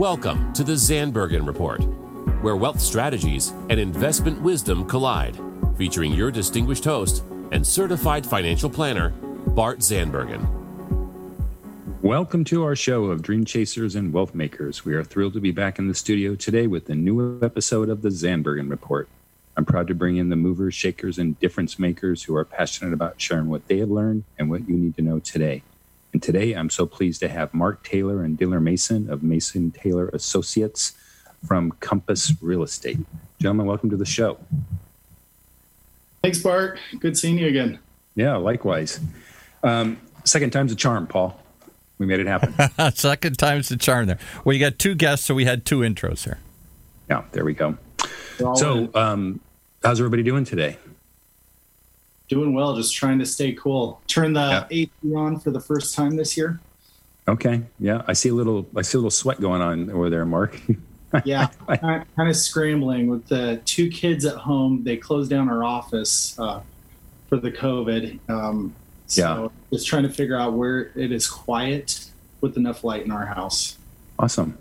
Welcome to the Zandbergen Report, where wealth strategies and investment wisdom collide, featuring your distinguished host and certified financial planner, Bart Zandbergen. Welcome to our show of Dream Chasers and Wealth Makers. We are thrilled to be back in the studio today with a new episode of the Zandbergen Report. I'm proud to bring in the movers, shakers, and difference makers who are passionate about sharing what they have learned and what you need to know today. And today I'm so pleased to have Mark Taylor and Dylan Mason of Mason Taylor Associates from Compass Real Estate. Gentlemen, welcome to the show. Thanks, Bart. Good seeing you again. Yeah, likewise. Um, second time's a charm, Paul. We made it happen. second time's the charm there. Well, you got two guests, so we had two intros here. Yeah, there we go. So, um, how's everybody doing today? Doing well, just trying to stay cool. Turn the yeah. AC on for the first time this year. Okay, yeah, I see a little, I see a little sweat going on over there, Mark. yeah, kind of scrambling with the two kids at home. They closed down our office uh, for the COVID. Um, so yeah, just trying to figure out where it is quiet with enough light in our house. Awesome.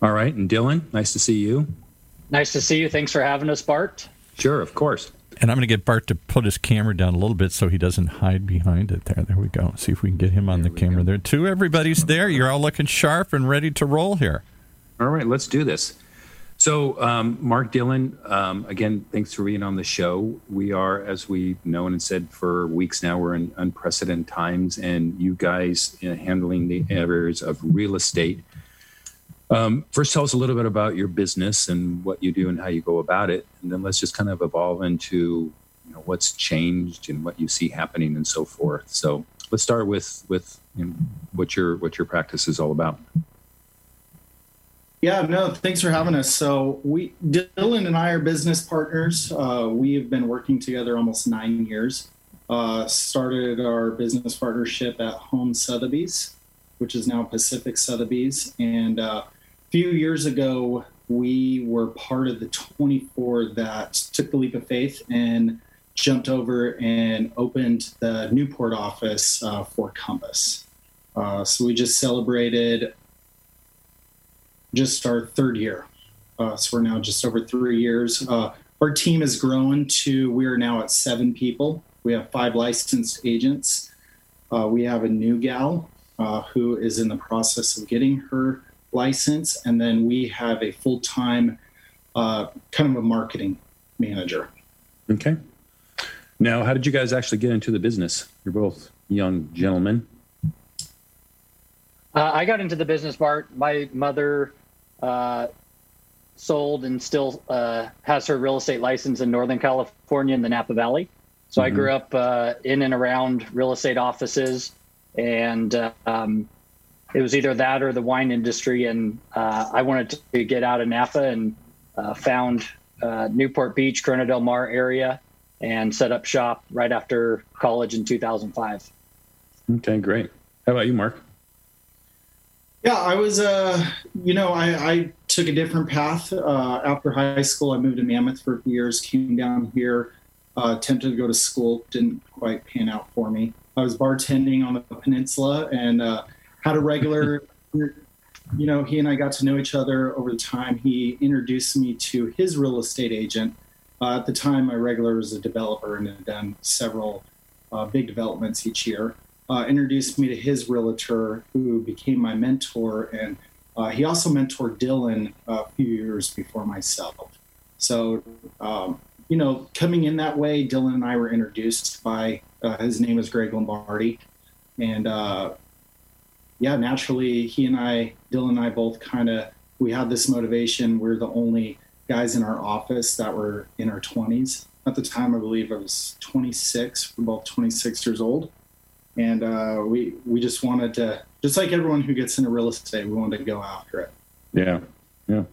All right, and Dylan, nice to see you. Nice to see you. Thanks for having us, Bart. Sure, of course. And I'm going to get Bart to put his camera down a little bit so he doesn't hide behind it. There, there we go. See if we can get him on there the camera go. there too. Everybody's there. You're all looking sharp and ready to roll here. All right, let's do this. So, um, Mark Dylan, um, again, thanks for being on the show. We are, as we've known and said for weeks now, we're in unprecedented times, and you guys uh, handling the areas of real estate um, first, tell us a little bit about your business and what you do and how you go about it, and then let's just kind of evolve into you know what's changed and what you see happening and so forth. So let's start with with you know, what your what your practice is all about. Yeah, no, thanks for having us. So we Dylan and I are business partners. Uh, we have been working together almost nine years. Uh, started our business partnership at HOM Sotheby's, which is now Pacific Sotheby's, and uh, few years ago, we were part of the 24 that took the leap of faith and jumped over and opened the Newport office uh, for Compass. Uh, so we just celebrated just our third year. Uh, so we're now just over three years. Uh, our team has grown to, we are now at seven people. We have five licensed agents. Uh, we have a new gal uh, who is in the process of getting her license, and then we have a full time uh, kind of a marketing manager. Okay. Now, how did you guys actually get into the business? You're both young gentlemen. Uh, I got into the business Bart. My mother uh, sold and still uh, has her real estate license in Northern California in the Napa Valley. So mm-hmm. I grew up uh, in and around real estate offices, and um, it was either that or the wine industry. And uh, I wanted to get out of Napa and uh, found uh, Newport Beach, Corona Del Mar area, and set up shop right after college in 2005. Okay, great. How about you, Mark? Yeah, I was, uh, you know, I, I, took a different path. Uh, after high school, I moved to Mammoth for years, came down here, uh, attempted to go to school, didn't quite pan out for me. I was bartending on the peninsula and uh, had a regular you know he and i got to know each other over the time. He introduced me to his real estate agent. Uh, at the time my regular was a developer and had done several uh, big developments each year. Uh, introduced me to his realtor who became my mentor and uh, he also mentored dylan a few years before myself. So um, you know coming in that way dylan and i were introduced by uh, his name is greg lombardi. And uh, yeah, naturally, he and I, Dylan and I both kind of, we had this motivation. We're the only guys in our office that were in our 20s. At the time, I believe I was 26. We're both 26 years old. And uh, we, we just wanted to, just like everyone who gets into real estate, we wanted to go after it. Yeah. Yeah.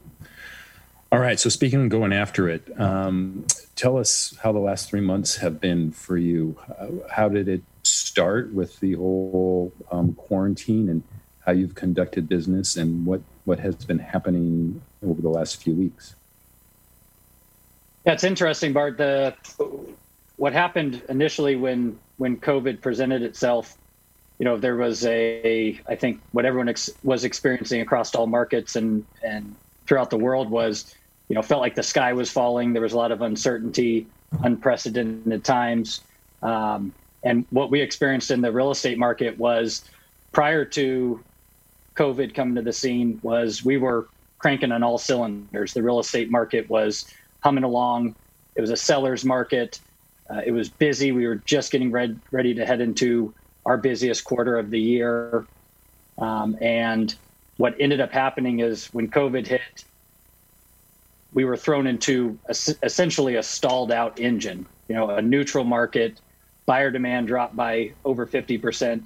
All right. So speaking of going after it, um, tell us how the last three months have been for you. How did it start with the whole um, quarantine and how you've conducted business and what, what has been happening over the last few weeks? That's interesting, Bart. The what happened initially when when COVID presented itself, you know, there was a, I think what everyone ex- was experiencing across all markets and, and throughout the world was, you know, felt like the sky was falling. There was a lot of uncertainty, unprecedented times. Um, and what we experienced in the real estate market was prior to COVID coming to the scene was we were cranking on all cylinders. The real estate market was humming along. It was a seller's market. Uh, it was busy. We were just getting ready, ready to head into our busiest quarter of the year. Um, and what ended up happening is when COVID hit, we were thrown into a, essentially a stalled out engine, you know, a neutral market. Buyer demand dropped by over 50%.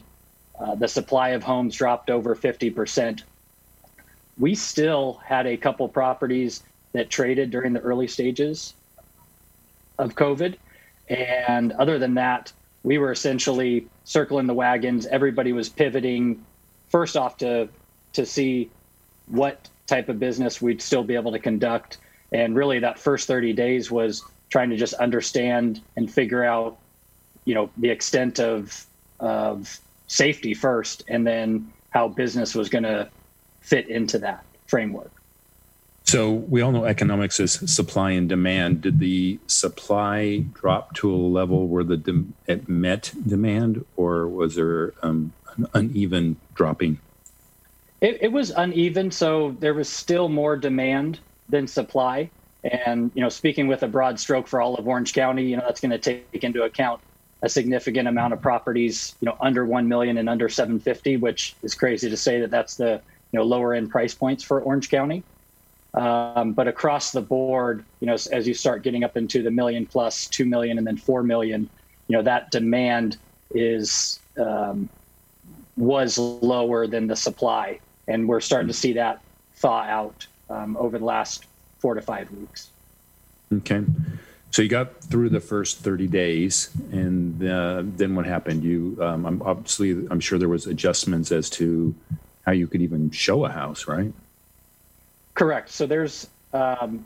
Uh, the supply of homes dropped over 50%. We still had a couple properties that traded during the early stages of COVID. And other than that, we were essentially circling the wagons. Everybody was pivoting first off to to see what type of business we'd still be able to conduct. And really that first 30 days was trying to just understand and figure out, you know, the extent of of safety first and then how business was going to fit into that framework. So we all know economics is supply and demand. Did the supply drop to a level where the de- it met demand, or was there um, an uneven dropping? It, it was uneven, so there was still more demand than supply. And you know, speaking with a broad stroke for all of Orange County, you know that's going to take into account a significant amount of properties, you know, under one million and under 750, which is crazy to say that that's the you know lower end price points for Orange County. Um, but across the board, you know, as you start getting up into the million plus, two million, and then four million, you know, that demand is um, was lower than the supply, and we're starting to see that thaw out um, over the last four to five weeks. Okay, so you got through the first thirty days, and uh, then what happened? You, um, I'm obviously, I'm sure there was adjustments as to how you could even show a house, right? Correct. So there's um,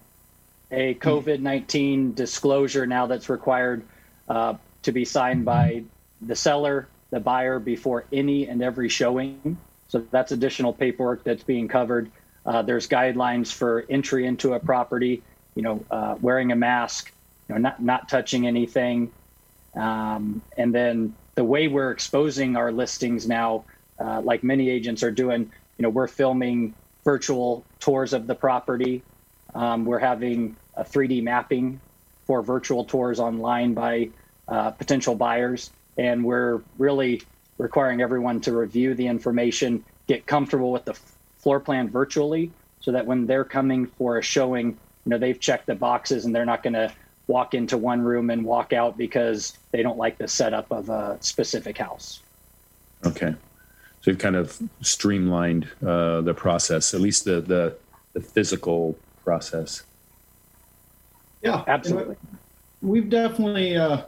a COVID 19 disclosure now that's required uh, to be signed by the seller, the buyer before any and every showing. So that's additional paperwork that's being covered. Uh, there's guidelines for entry into a property, you know, uh, wearing a mask, you know, not, not touching anything. Um, and then the way we're exposing our listings now, uh, like many agents are doing, you know, we're filming virtual tours of the property. Um, we're having a 3D mapping for virtual tours online by uh, potential buyers. And we're really requiring everyone to review the information, get comfortable with the floor plan virtually so that when they're coming for a showing, you know, they've checked the boxes and they're not going to walk into one room and walk out because they don't like the setup of a specific house. Okay. So you've kind of streamlined uh, the process, at least the, the, the physical process. Yeah, absolutely. We've definitely, uh,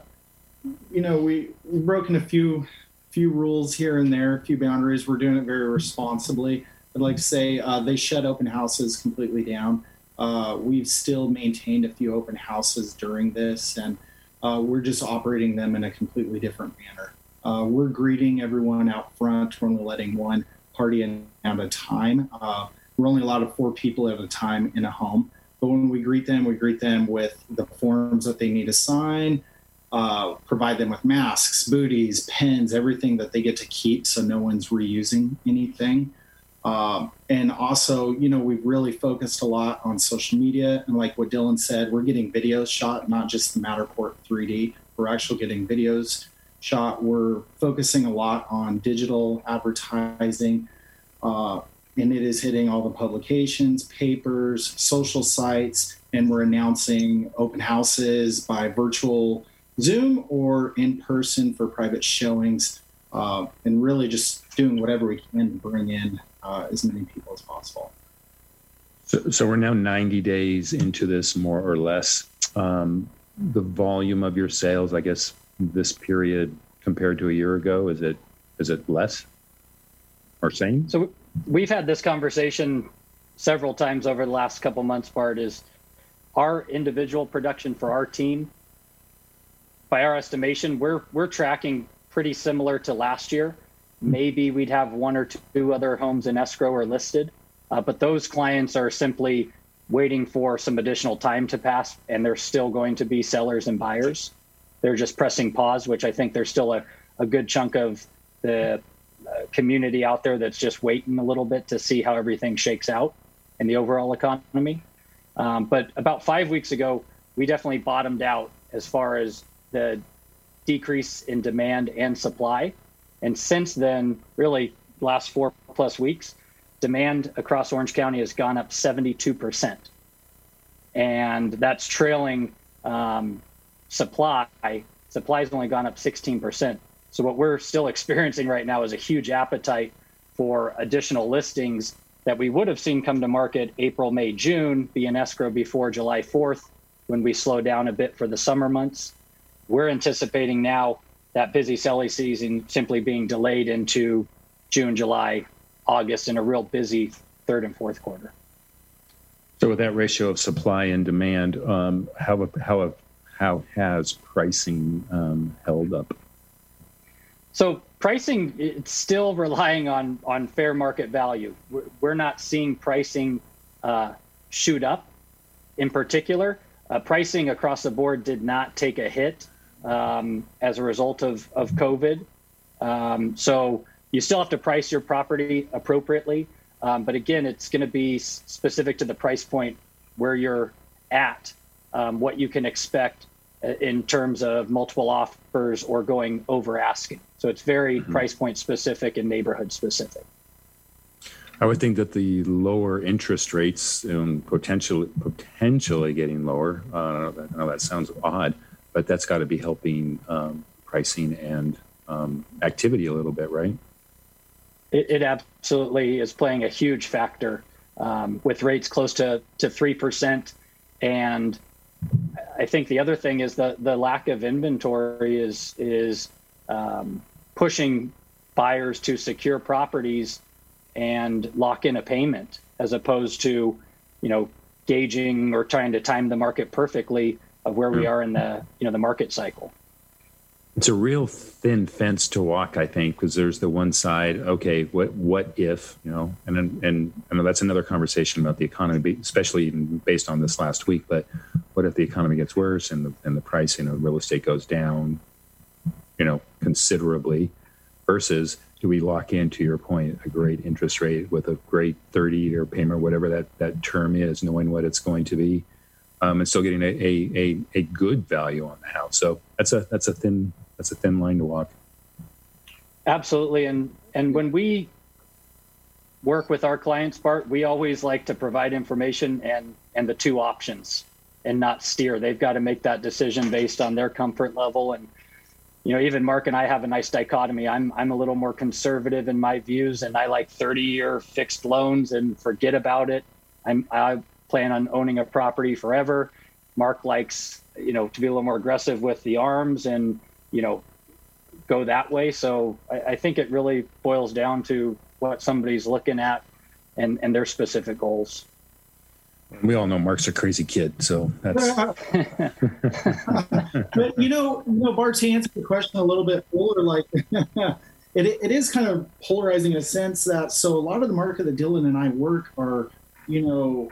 you know, we we've broken a few few rules here and there, a few boundaries. We're doing it very responsibly. I'd like to say uh, they shut open houses completely down. Uh, we've still maintained a few open houses during this, and uh, we're just operating them in a completely different manner. Uh, we're greeting everyone out front. We're only letting one party in at a time. Uh, we're only allowed four people at a time in a home. But when we greet them, we greet them with the forms that they need to sign, uh, provide them with masks, booties, pens, everything that they get to keep so no one's reusing anything. Um, and also, you know, we've really focused a lot on social media. And like what Dylan said, we're getting videos shot, not just the Matterport 3D. We're actually getting videos shot. We're focusing a lot on digital advertising, uh, and it is hitting all the publications, papers, social sites, and we're announcing open houses by virtual Zoom or in person for private showings, uh, and really just doing whatever we can to bring in uh, as many people as possible. So, so, we're now 90 days into this, more or less. Um, the volume of your sales, I guess, this period compared to a year ago? Is it is it less or same? So we've had this conversation several times over the last couple months. Part is our individual production for our team. By our estimation, we're we're tracking pretty similar to last year. Maybe we'd have one or two other homes in escrow or listed. Uh, but those clients are simply waiting for some additional time to pass, and they're still going to be sellers and buyers. They're just pressing pause, which I think there's still a, a good chunk of the uh, community out there that's just waiting a little bit to see how everything shakes out in the overall economy. Um, but about five weeks ago, we definitely bottomed out as far as the decrease in demand and supply. And since then, really, last four plus weeks, demand across Orange County has gone up 72%. And that's trailing um, supply. Supply has only gone up 16%. So, what we're still experiencing right now is a huge appetite for additional listings that we would have seen come to market April, May, June, be in escrow before July 4th when we slow down a bit for the summer months. We're anticipating now that busy selling season simply being delayed into June, July, August, and a real busy third and fourth quarter. So, with that ratio of supply and demand, um, how how how has pricing um, held up? So, pricing it's still relying on on fair market value. We're not seeing pricing uh, shoot up. In particular, uh, pricing across the board did not take a hit um, as a result of of COVID. Um, so you still have to price your property appropriately, um, but again, it's going to be specific to the price point where you're at, um, what you can expect uh, in terms of multiple offers or going over asking. So it's very mm-hmm. price point specific and neighborhood specific. I would think that the lower interest rates and potentially potentially getting lower. Uh, I, know that, I, know that, sounds odd, but that's got to be helping um, pricing and um, activity a little bit, right? It, it, absolutely is playing a huge factor um, with rates close to to three percent and I think the other thing is the the lack of inventory is is um, pushing buyers to secure properties and lock in a payment as opposed to you know gauging or trying to time the market perfectly of where we hmm. are in the you know the market cycle it's a real thin fence to walk, I think, because there's the one side. Okay, what what if you know, and and I know that's another conversation about the economy, especially even based on this last week. But what if the economy gets worse and the and the pricing of real estate goes down, you know, considerably, versus do we lock in to your point a great interest rate with a great 30 year payment, whatever that that term is, knowing what it's going to be, um, and still getting a, a a a good value on the house. So that's a that's a thin that's a thin line to walk. Absolutely, and and when we work with our clients, Bart, we always like to provide information and and the two options, and not steer. They've got to make that decision based on their comfort level and you know, even Mark and I have a nice dichotomy. I'm I'm a little more conservative in my views, and I like 30 year fixed loans and forget about it. I'm I plan on owning a property forever. Mark likes you know to be a little more aggressive with the arms and you know, go that way. So I, I think it really boils down to what somebody's looking at and, and their specific goals. We all know Mark's a crazy kid, so that's. but you know, you know, Bart, to answer the question a little bit fuller, like it, it is kind of polarizing in a sense that so a lot of the market that Dylan and I work are, you know,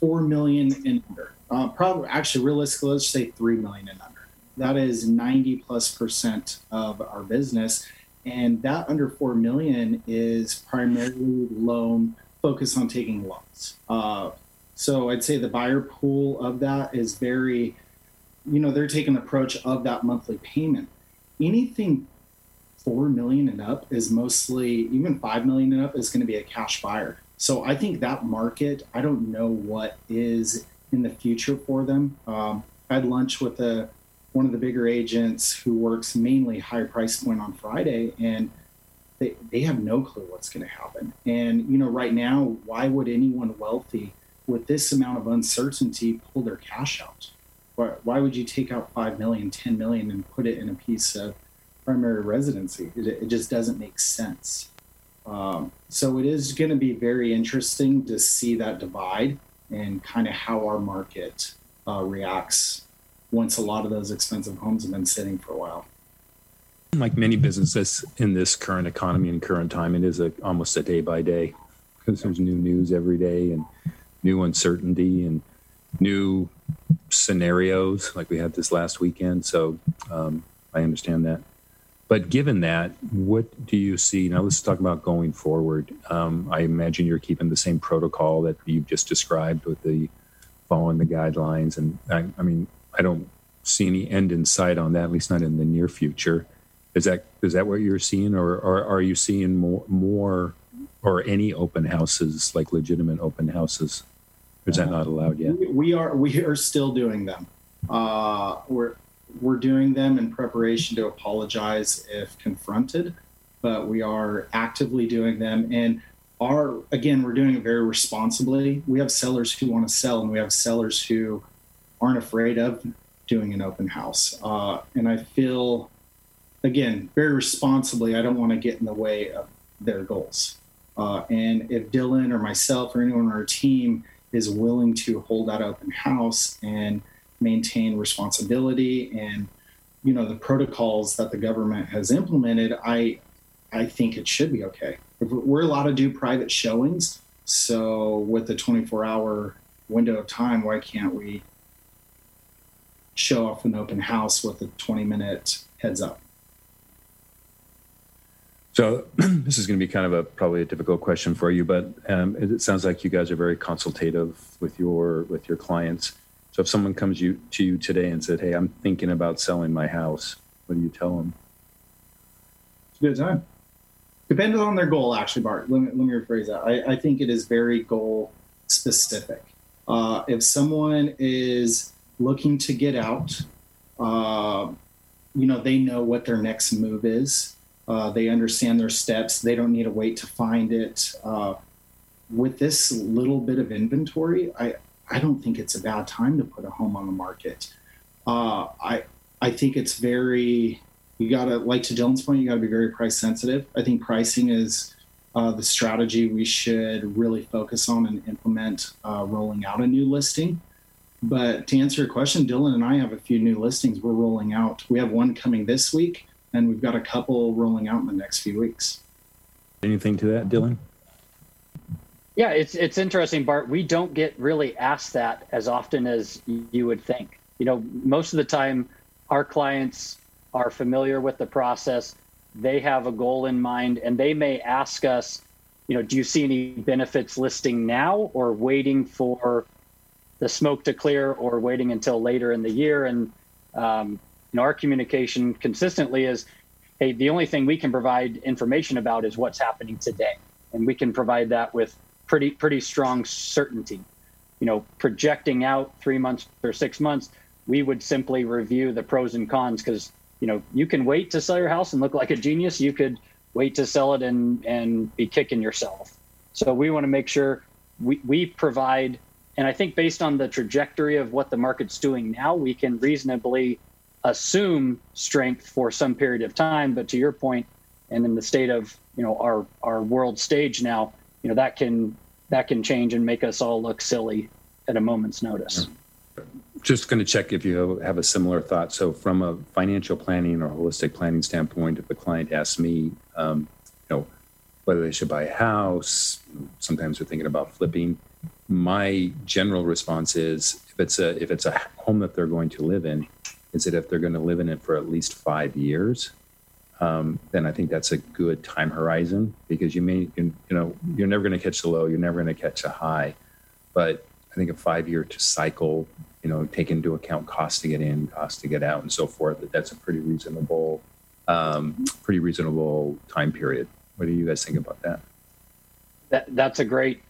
four million and under. Uh, probably actually realistically, let's say three million and under. That is 90 plus percent of our business. And that under 4 million is primarily loan focused on taking loans. Uh, so i'd say the buyer pool of that is very you know they're taking the approach of that monthly payment. Anything 4 million and up is mostly even 5 million and up is going to be a cash buyer so i think that market i don't know what is in the future for them um, i had lunch with a one of the bigger agents who works mainly high price point on Friday, and they, they have no clue what's going to happen. And, you know, right now, why would anyone wealthy with this amount of uncertainty pull their cash out? Why, why would you take out 5 million, 10 million and put it in a piece of primary residency? It, it just doesn't make sense. Um, so it is going to be very interesting to see that divide and kind of how our market uh, reacts once a lot of those expensive homes have been sitting for a while. like many businesses in this current economy and current time, it is a, almost a day by day because there's new news every day and new uncertainty and new scenarios like we had this last weekend. So um, I understand that. But given that, what do you see? Now let's talk about going forward. Um, I imagine you're keeping the same protocol that you've just described with the following the guidelines. And I, I mean, I don't see any end in sight on that, at least not in the near future. Is that is that what you're seeing, or, or are you seeing more more or any open houses like legitimate open houses? Is that not allowed yet? We are we are still doing them. Uh, we're we're doing them in preparation to apologize if confronted, but we are actively doing them. And are again, we're doing it very responsibly. We have sellers who want to sell, and we have sellers who aren't afraid of doing an open house. Uh, and I feel again, very responsibly, I don't want to get in the way of their goals. Uh, and if Dylan or myself or anyone on our team is willing to hold that open house and maintain responsibility and you know the protocols that the government has implemented, I I think it should be okay. We're allowed to do private showings, so with the 24 hour window of time, why can't we show off an open house with a 20 minute heads up? So this is going to be kind of a probably a difficult question for you, but um, it sounds like you guys are very consultative with your with your clients. So if someone comes you to you today and said, "Hey, I'm thinking about selling my house," what do you tell them? It's a good time. Depends on their goal, actually, Bart. Let me, let me rephrase that. I, I think it is very goal specific. Uh, if someone is looking to get out, uh, you know, they know what their next move is uh, they understand their steps. They don't need to wait to find it. Uh, with this little bit of inventory, I I don't think it's a bad time to put a home on the market. Uh, I I think it's very you gotta like to Dylan's point, you gotta be very price sensitive. I think pricing is uh, the strategy we should really focus on and implement uh, rolling out a new listing. But to answer your question, Dylan and I have a few new listings we're rolling out. We have one coming this week and we've got a couple rolling out in the next few weeks. Anything to that, Dylan? Yeah, it's it's interesting, Bart. We don't get really asked that as often as you would think. You know, most of the time, our clients are familiar with the process. They have a goal in mind, and they may ask us, you know, do you see any benefits listing now, or waiting for the smoke to clear, or waiting until later in the year? And um, you know, our communication consistently is, hey, the only thing we can provide information about is what's happening today, and we can provide that with pretty pretty strong certainty. You know, projecting out three months or six months, we would simply review the pros and cons because you know you can wait to sell your house and look like a genius. You could wait to sell it and and be kicking yourself. So we want to make sure we, we provide, and I think based on the trajectory of what the market's doing now, we can reasonably assume strength for some period of time. But to your point, and in the state of you know our our world stage now, you know that can that can change and make us all look silly at a moment's notice. Just going to check if you have a similar thought. So, from a financial planning or holistic planning standpoint, if the client asks me, um, you know, whether they should buy a house, sometimes they're thinking about flipping. My general response is, if it's a if it's a home that they're going to live in, is that if they're going to live in it for at least five years, um, then I think that's a good time horizon because you may, you, know, you're never going to catch the low, you're never going to catch a high. But I think a five year to cycle, you know, take into account cost to get in, cost to get out, and so forth, that that's a pretty reasonable, um, pretty reasonable time period. What do you guys think about that? That that's a great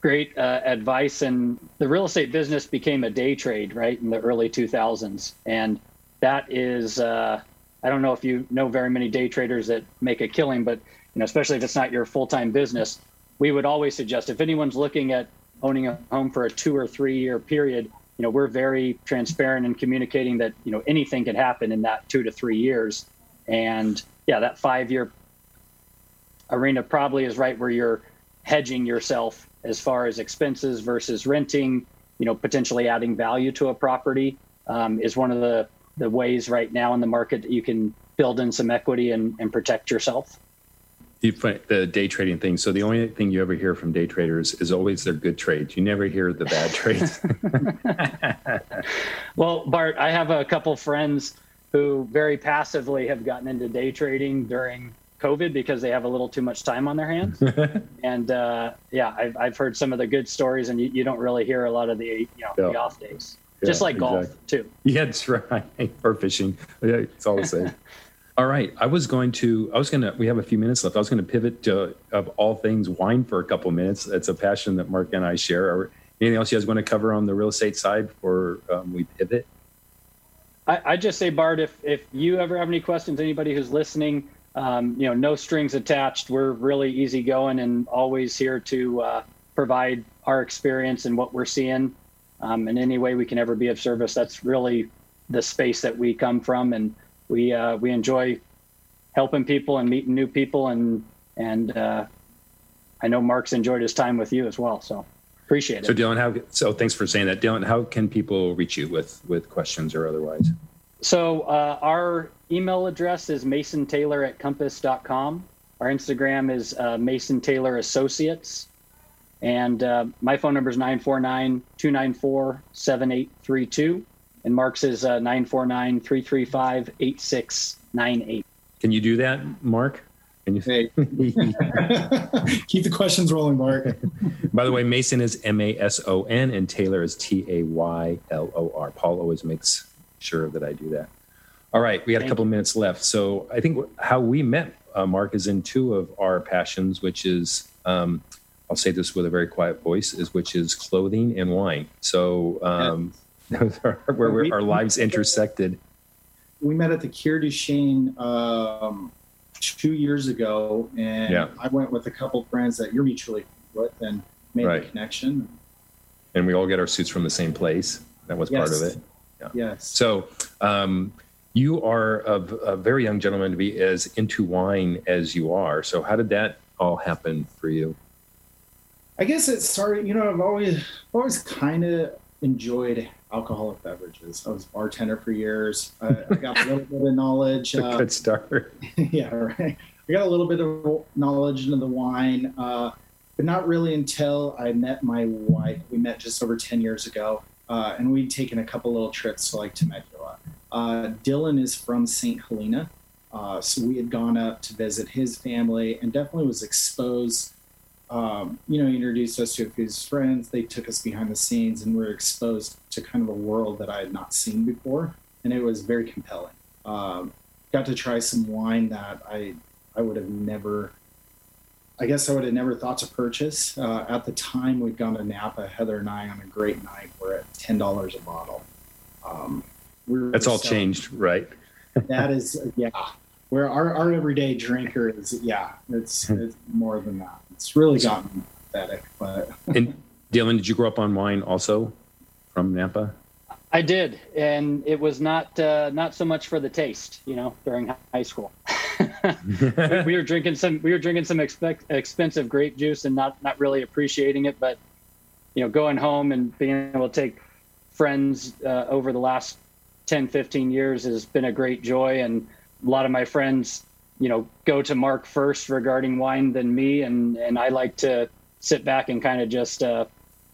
great uh, advice. And the real estate business became a day trade, right, in the early 2000s. And that is, uh, I don't know if you know very many day traders that make a killing, but you know, especially if it's not your full time business, we would always suggest if anyone's looking at owning a home for a two or three year period, you know, we're very transparent in communicating that you know anything can happen in that two to three years. And yeah, that five year arena probably is right where you're hedging yourself as far as expenses versus renting, you know, potentially adding value to a property um, is one of the the ways right now in the market that you can build in some equity and, and protect yourself. The day trading thing. So the only thing you ever hear from day traders is always their good trades. You never hear the bad trades. well, Bart, I have a couple friends who very passively have gotten into day trading during COVID because they have a little too much time on their hands. and uh, yeah, I've, I've heard some of the good stories, and you, you don't really hear a lot of the you know yeah. the off days. Just like exactly. golf too. Yeah, that's right. or fishing. Yeah, it's all the same. All right. I was going to, I was going to, we have a few minutes left. I was going to pivot to, of all things, wine for a couple minutes. That's a passion that Mark and I share. Anything else you guys want to cover on the real estate side before um, we pivot? I, I just say, Bart, if, if you ever have any questions, anybody who's listening, um, you know, no strings attached. We're really easygoing and always here to uh, provide our experience and what we're seeing um, in any way we can ever be of service. That's really the space that we come from. And we uh, we enjoy helping people and meeting new people and and uh, I know Mark's enjoyed his time with you as well. So appreciate it. So Dylan, how so thanks for saying that. Dylan, how can people reach you with with questions or otherwise? So uh, our email address is mason taylor at compass.com. Our Instagram is uh, Mason Taylor Associates. And uh, my phone number is 949 294 7832 and Mark's is uh, 949 335 8698. Can you do that, Mark? Can you? Hey. Keep the questions rolling, Mark. By the way, Mason is M A S O N and Taylor is T A Y L O R. Paul always makes sure that I do that. All right, we got a couple minutes left. So I think how we met, uh, Mark, is in two of our passions, which is um, I'll say this with a very quiet voice, is which is clothing and wine. So um, where our lives intersected. We met at the Coeur d'Alene um, two years ago, and yeah. I went with a couple friends that you're mutually with and made right. a connection. And we all get our suits from the same place. That was yes. part of it. Yeah. Yes. So um, you are a, a, very young gentleman to be as into wine as you are. So how did that all happen for you? I guess it started. You know, I've always always kind of enjoyed alcoholic beverages. I was bartender for years. I, I got a little bit of knowledge. Uh, good start. yeah, right. I got a little bit of knowledge into the wine, uh, but not really until I met my wife. We met just over 10 years ago, uh, and we'd taken a couple little trips to like Temecula. Uh, Dylan is from St. Helena, uh, so we had gone up to visit his family and definitely was exposed um, you know, he introduced us to his friends. They took us behind the scenes, and we were exposed to kind of a world that I had not seen before, and it was very compelling. Um, got to try some wine that I I would have never. I guess I would have never thought to purchase. Uh, at the time, we'd gone to Napa, Heather and I, on a great night. We're at ten dollars a bottle. Um, we That's all changed, right? that is, yeah. Where our, our everyday drinker is, yeah, it's, it's more than that it's really gotten pathetic. But and Dylan, did you grow up on wine also from Napa? I did, and it was not uh, not so much for the taste, you know, during high school. we, we, were drinking some we were drinking some expect, expensive grape juice and not not really appreciating it, but you know, going home and being able to take friends uh, over the last 10, 15 years has been a great joy, and a lot of my friends you know go to Mark first regarding wine than me, and and I like to sit back and kind of just uh,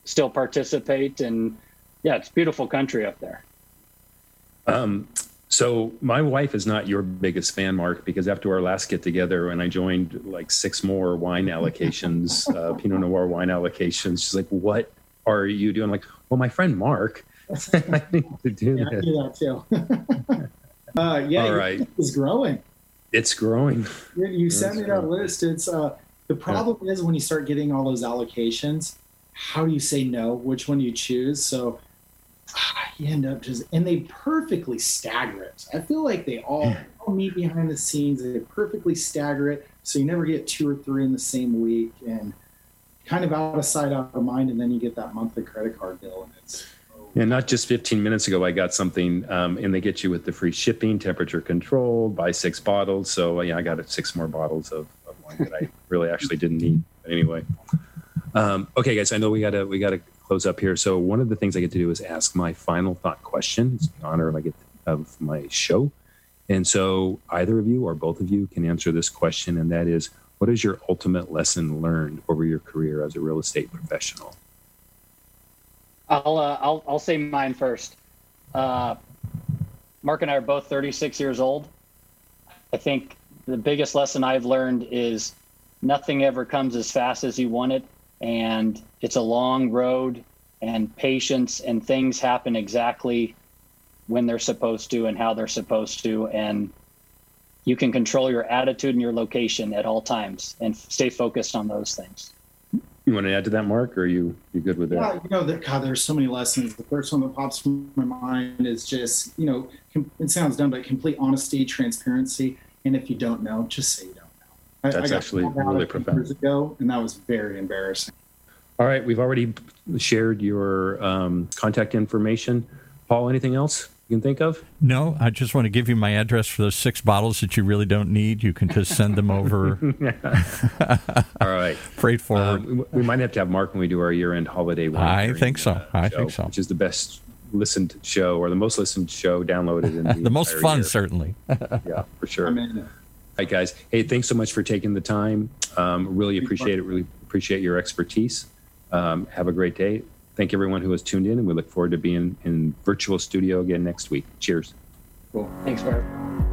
still participate. And yeah, it's beautiful country up there. Um, so my wife is not your biggest fan, Mark, because after our last get together, and I joined like six more wine allocations, uh, Pinot Noir wine allocations, she's like, "What are you doing?" I'm like, well, my friend Mark. I need to do yeah, I do that too. uh, yeah, All right. is growing. It's growing. You, you sent me that list. It's uh, the problem yeah. is when you start getting all those allocations, how do you say no? Which one do you choose? So ah, you end up just and they perfectly stagger it. I feel like they all, all meet behind the scenes. They perfectly stagger it, so you never get two or three in the same week, and kind of out of sight, out of mind, and then you get that monthly credit card bill, and it's yeah, not just 15 minutes ago, I got something, um, and they get you with the free shipping, temperature control, buy six bottles. So, yeah, I got six more bottles of, of wine that I really actually didn't need. But anyway, um, okay, guys, I know we gotta we gotta close up here. So, one of the things I get to do is ask my final thought question. It's an honor if I get of my show. And so either of you or both of you can answer this question, and that is what is your ultimate lesson learned over your career as a real estate professional? I'll uh, I'll I'll say mine first. Uh, Mark and I are both 36 years old. I think the biggest lesson I've learned is nothing ever comes as fast as you want it, and it's a long road. And patience and things happen exactly when they're supposed to and how they're supposed to, and you can control your attitude and your location at all times and stay focused on those things. You want to add to that, Mark, or are you you good with that? Yeah, you know, that God, there's so many lessons. The first one that pops in my mind is just, you know, com- it sounds dumb, but complete honesty, transparency, and if you don't know, just say you don't know. That's actually called out really profound. Years ago, and that was very embarrassing. All right, we've already shared your um, contact information. Paul, anything else you can think of? No, I just want to give you my address for those six bottles that you really don't need. You can just send them over. All right. Freight forward. Um, we we might have to have Mark when we do our year-end holiday. I think so. uh, I show, think so. Which is the best listened show or the most listened show downloaded in the, the most fun, year. certainly. Yeah, for sure. I mean, All right, guys. Hey, thanks so much for taking the time. Um, really appreciate it. Really appreciate your expertise. Um, have a great day. Thank everyone who has tuned in, and we look forward to being in virtual studio again next week. Cheers. cool. Thanks, Bart.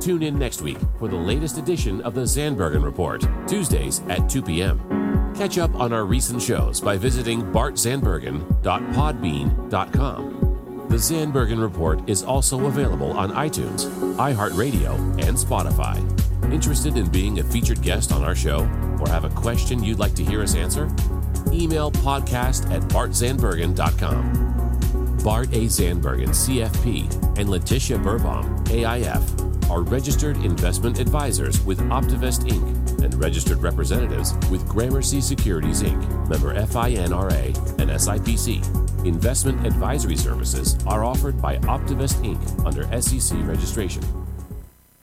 Tune in next week for the latest edition of the Zandbergen Report, Tuesdays at 2 p.m. Catch up on our recent shows by visiting bartzandbergen.podbean.com. The Zandbergen Report is also available on iTunes, iHeartRadio, and Spotify. Interested in being a featured guest on our show or have a question you'd like to hear us answer? Email podcast at bartzandbergen.com. Bart A. Zandbergen, CFP, and Letitia Burbaum, AIF, are registered investment advisors with Optivest Inc. and registered representatives with Gramercy Securities Inc., member FINRA and SIPC. Investment advisory services are offered by Optivest Inc. under SEC registration.